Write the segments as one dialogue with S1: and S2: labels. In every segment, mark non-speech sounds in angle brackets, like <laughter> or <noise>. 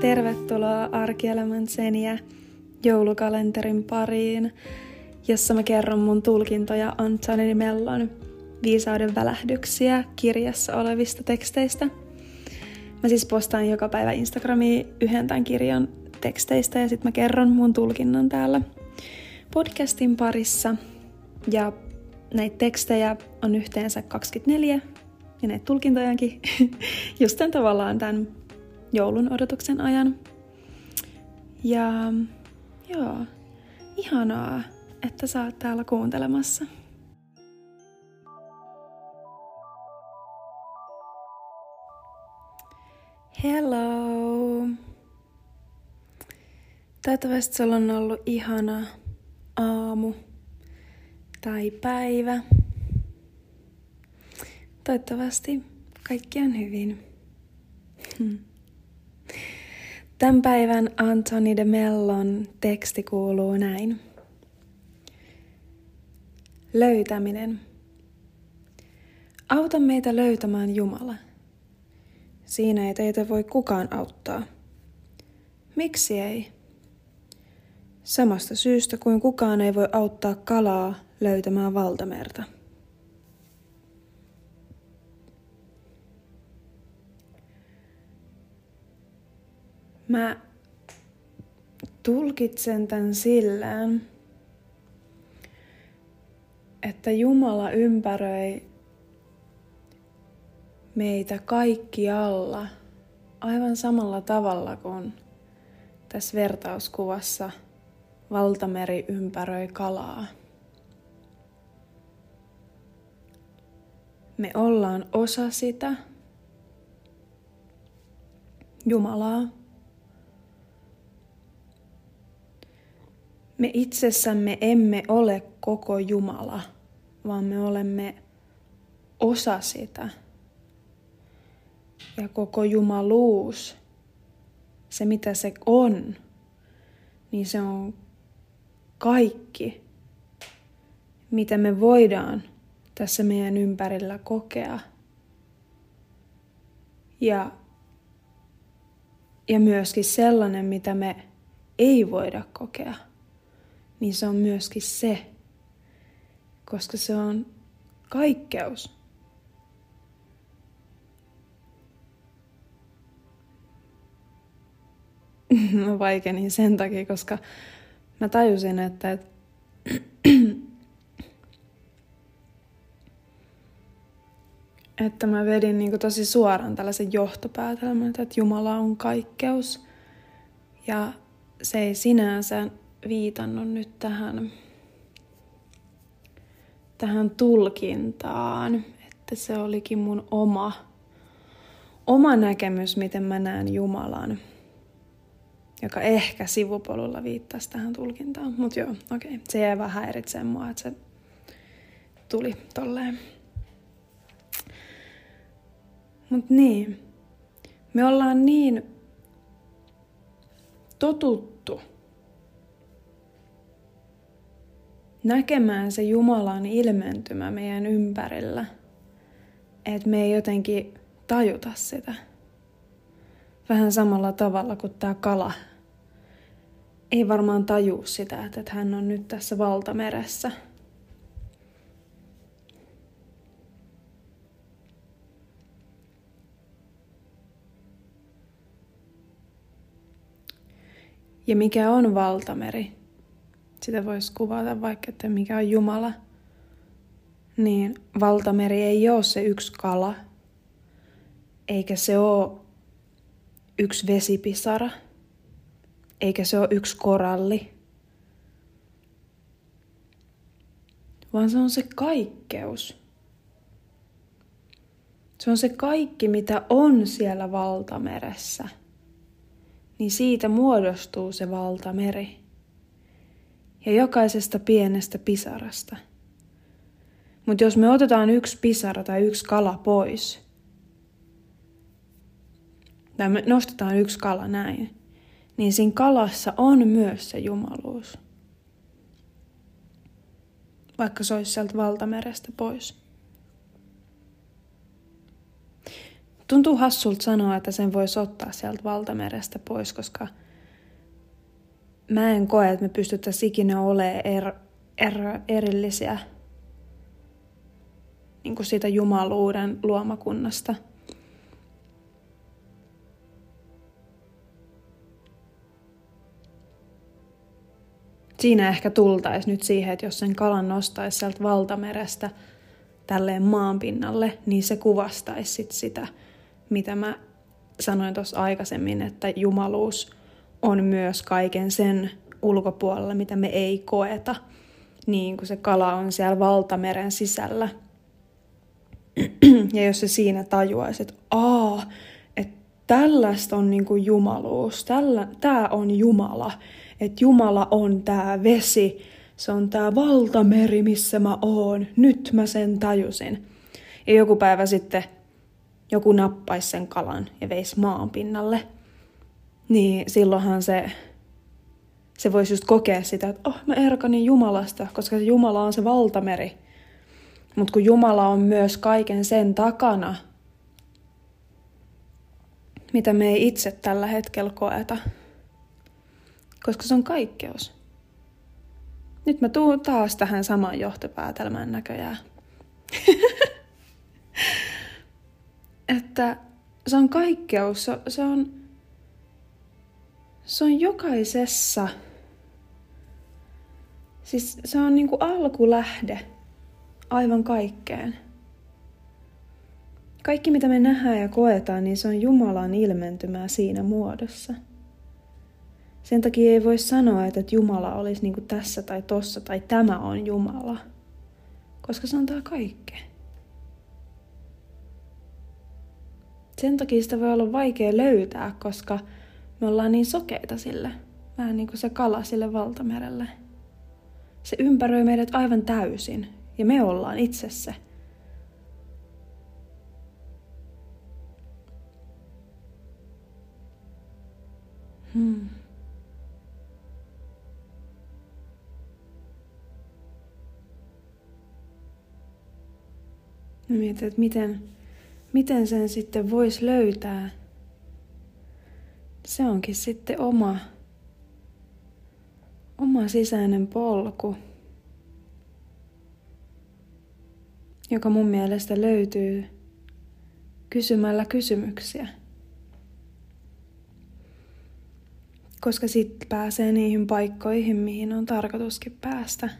S1: tervetuloa Arkielämän seniä joulukalenterin pariin, jossa mä kerron mun tulkintoja Antoni Mellon viisauden välähdyksiä kirjassa olevista teksteistä. Mä siis postaan joka päivä Instagramiin yhden tämän kirjan teksteistä ja sitten mä kerron mun tulkinnan täällä podcastin parissa. Ja näitä tekstejä on yhteensä 24 ja näitä tulkintojakin <laughs> just tämän tavallaan tämän joulun odotuksen ajan. Ja joo, ihanaa, että sä oot täällä kuuntelemassa. Hello! Toivottavasti sulla on ollut ihana aamu tai päivä. Toivottavasti kaikki on hyvin. Hmm. Tämän päivän Anthony de Mellon teksti kuuluu näin. Löytäminen. Auta meitä löytämään Jumala. Siinä ei teitä voi kukaan auttaa. Miksi ei? Samasta syystä kuin kukaan ei voi auttaa kalaa löytämään valtamerta. Mä tulkitsen tämän sillään, että Jumala ympäröi meitä kaikkialla aivan samalla tavalla kuin tässä vertauskuvassa valtameri ympäröi kalaa. Me ollaan osa sitä Jumalaa. Me itsessämme emme ole koko Jumala, vaan me olemme osa sitä. Ja koko jumaluus, se mitä se on, niin se on kaikki, mitä me voidaan tässä meidän ympärillä kokea. Ja, ja myöskin sellainen, mitä me ei voida kokea niin se on myöskin se, koska se on kaikkeus. <laughs> mä vaikenin sen takia, koska mä tajusin, että, että <clears throat> että mä vedin niin tosi suoraan tällaisen johtopäätelmän, että Jumala on kaikkeus. Ja se ei sinänsä viitannut nyt tähän, tähän tulkintaan, että se olikin mun oma, oma näkemys, miten mä näen Jumalan, joka ehkä sivupolulla viittasi tähän tulkintaan. Mutta joo, okei, okay. se jäi vähän häiritsemään mua, että se tuli tolleen. Mut niin, me ollaan niin totuttu näkemään se Jumalan ilmentymä meidän ympärillä, että me ei jotenkin tajuta sitä. Vähän samalla tavalla kuin tämä kala ei varmaan taju sitä, että hän on nyt tässä valtameressä. Ja mikä on valtameri? Sitä voisi kuvata vaikka, että mikä on Jumala, niin valtameri ei ole se yksi kala, eikä se ole yksi vesipisara, eikä se ole yksi koralli, vaan se on se kaikkeus. Se on se kaikki, mitä on siellä valtameressä. Niin siitä muodostuu se valtameri ja jokaisesta pienestä pisarasta. Mutta jos me otetaan yksi pisara tai yksi kala pois, tai me nostetaan yksi kala näin, niin siinä kalassa on myös se jumaluus. Vaikka se olisi sieltä valtamerestä pois. Tuntuu hassulta sanoa, että sen voisi ottaa sieltä valtamerestä pois, koska mä en koe, että me pystyttäisiin ikinä olemaan er, er, erillisiä niin kuin siitä jumaluuden luomakunnasta. Siinä ehkä tultaisi nyt siihen, että jos sen kalan nostaisi sieltä valtamerestä tälleen maanpinnalle, niin se kuvastaisi sit sitä, mitä mä sanoin tuossa aikaisemmin, että jumaluus on myös kaiken sen ulkopuolella, mitä me ei koeta, niin kuin se kala on siellä valtameren sisällä – ja jos se siinä tajuaisi, että aa, että tällaista on niinku jumaluus, tällä, tää on Jumala, että Jumala on tää vesi, se on tää valtameri, missä mä oon, nyt mä sen tajusin. Ja joku päivä sitten joku nappaisi sen kalan ja veisi maan pinnalle, niin silloinhan se, se voisi just kokea sitä, että oh, mä erkanin Jumalasta, koska se Jumala on se valtameri. Mutta kun Jumala on myös kaiken sen takana, mitä me ei itse tällä hetkellä koeta. Koska se on kaikkeus. Nyt mä tuun taas tähän samaan johtopäätelmään näköjään. <laughs> että se on kaikkeus, se, se on, se on jokaisessa. Siis se on niinku alkulähde aivan kaikkeen. Kaikki mitä me nähdään ja koetaan, niin se on Jumalan ilmentymää siinä muodossa. Sen takia ei voi sanoa, että Jumala olisi niin tässä tai tossa tai tämä on Jumala, koska se antaa kaikkea. Sen takia sitä voi olla vaikea löytää, koska me ollaan niin sokeita sille, vähän niin kuin se kala sille valtamerelle. Se ympäröi meidät aivan täysin, ja me ollaan itse se. Hmm. Mietin, että miten, miten sen sitten voisi löytää. Se onkin sitten oma, oma sisäinen polku. joka mun mielestä löytyy kysymällä kysymyksiä. Koska sitten pääsee niihin paikkoihin, mihin on tarkoituskin päästä.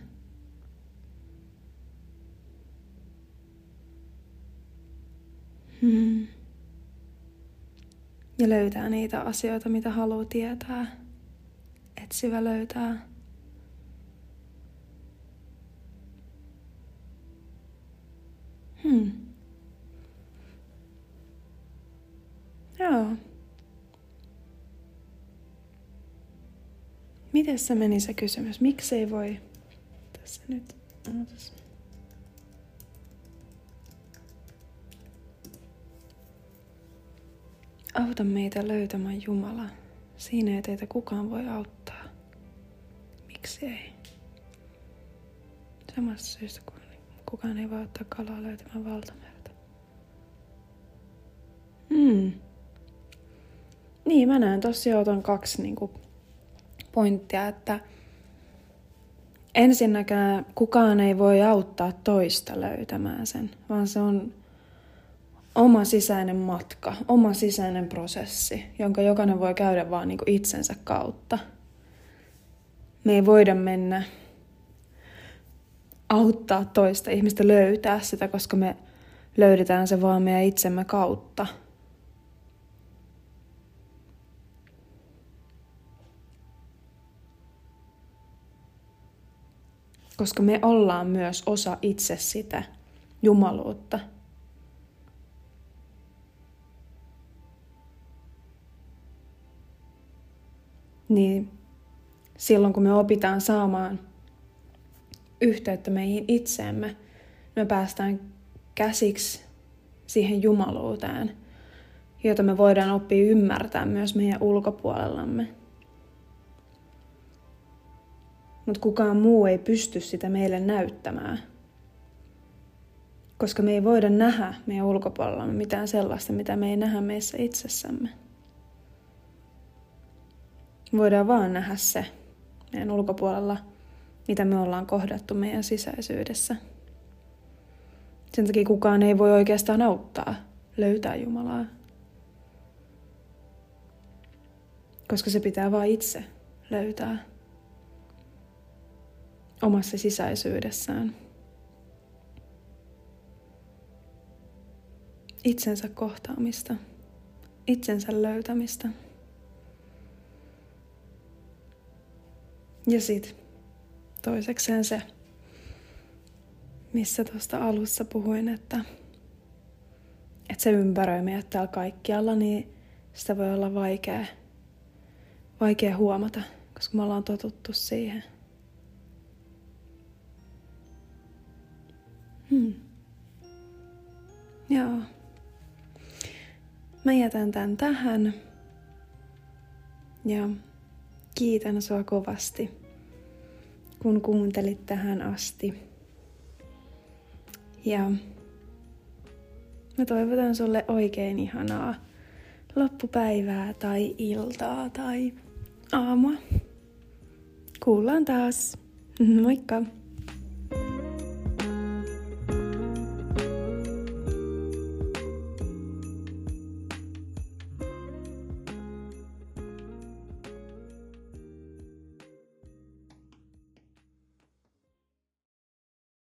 S1: Hmm. Ja löytää niitä asioita, mitä haluaa tietää. Etsivä löytää Hmm. Joo. Miten se meni se kysymys? Ei voi tässä nyt? Ootas. Auta meitä löytämään Jumala. Siinä ei teitä kukaan voi auttaa. Miksi ei? Samasta syystä kuin Kukaan ei voi ottaa kalaa löytämään valtamerta. Hmm. Niin, mä näen tossa jo otan kaksi niinku, pointtia, että ensinnäkään kukaan ei voi auttaa toista löytämään sen, vaan se on oma sisäinen matka, oma sisäinen prosessi, jonka jokainen voi käydä vaan niinku itsensä kautta. Me ei voida mennä auttaa toista ihmistä löytää sitä, koska me löydetään se vaan meidän itsemme kautta. Koska me ollaan myös osa itse sitä jumaluutta. Niin silloin kun me opitaan saamaan yhteyttä meihin itseemme, me päästään käsiksi siihen jumaluuteen, jota me voidaan oppia ymmärtää myös meidän ulkopuolellamme. Mutta kukaan muu ei pysty sitä meille näyttämään. Koska me ei voida nähdä meidän ulkopuolella mitään sellaista, mitä me ei nähdä meissä itsessämme. Voidaan vaan nähdä se meidän ulkopuolella, mitä me ollaan kohdattu meidän sisäisyydessä. Sen takia kukaan ei voi oikeastaan auttaa löytää Jumalaa. Koska se pitää vaan itse löytää omassa sisäisyydessään. Itsensä kohtaamista, itsensä löytämistä. Ja sitten toisekseen se, missä tuosta alussa puhuin, että, että se ympäröi meidät täällä kaikkialla, niin sitä voi olla vaikea, vaikea huomata, koska me ollaan totuttu siihen. Hmm. Joo. Mä jätän tämän tähän. Ja kiitän sua kovasti, kun kuuntelit tähän asti. Ja mä toivotan sulle oikein ihanaa loppupäivää tai iltaa tai aamua. Kuullaan taas. Moikka!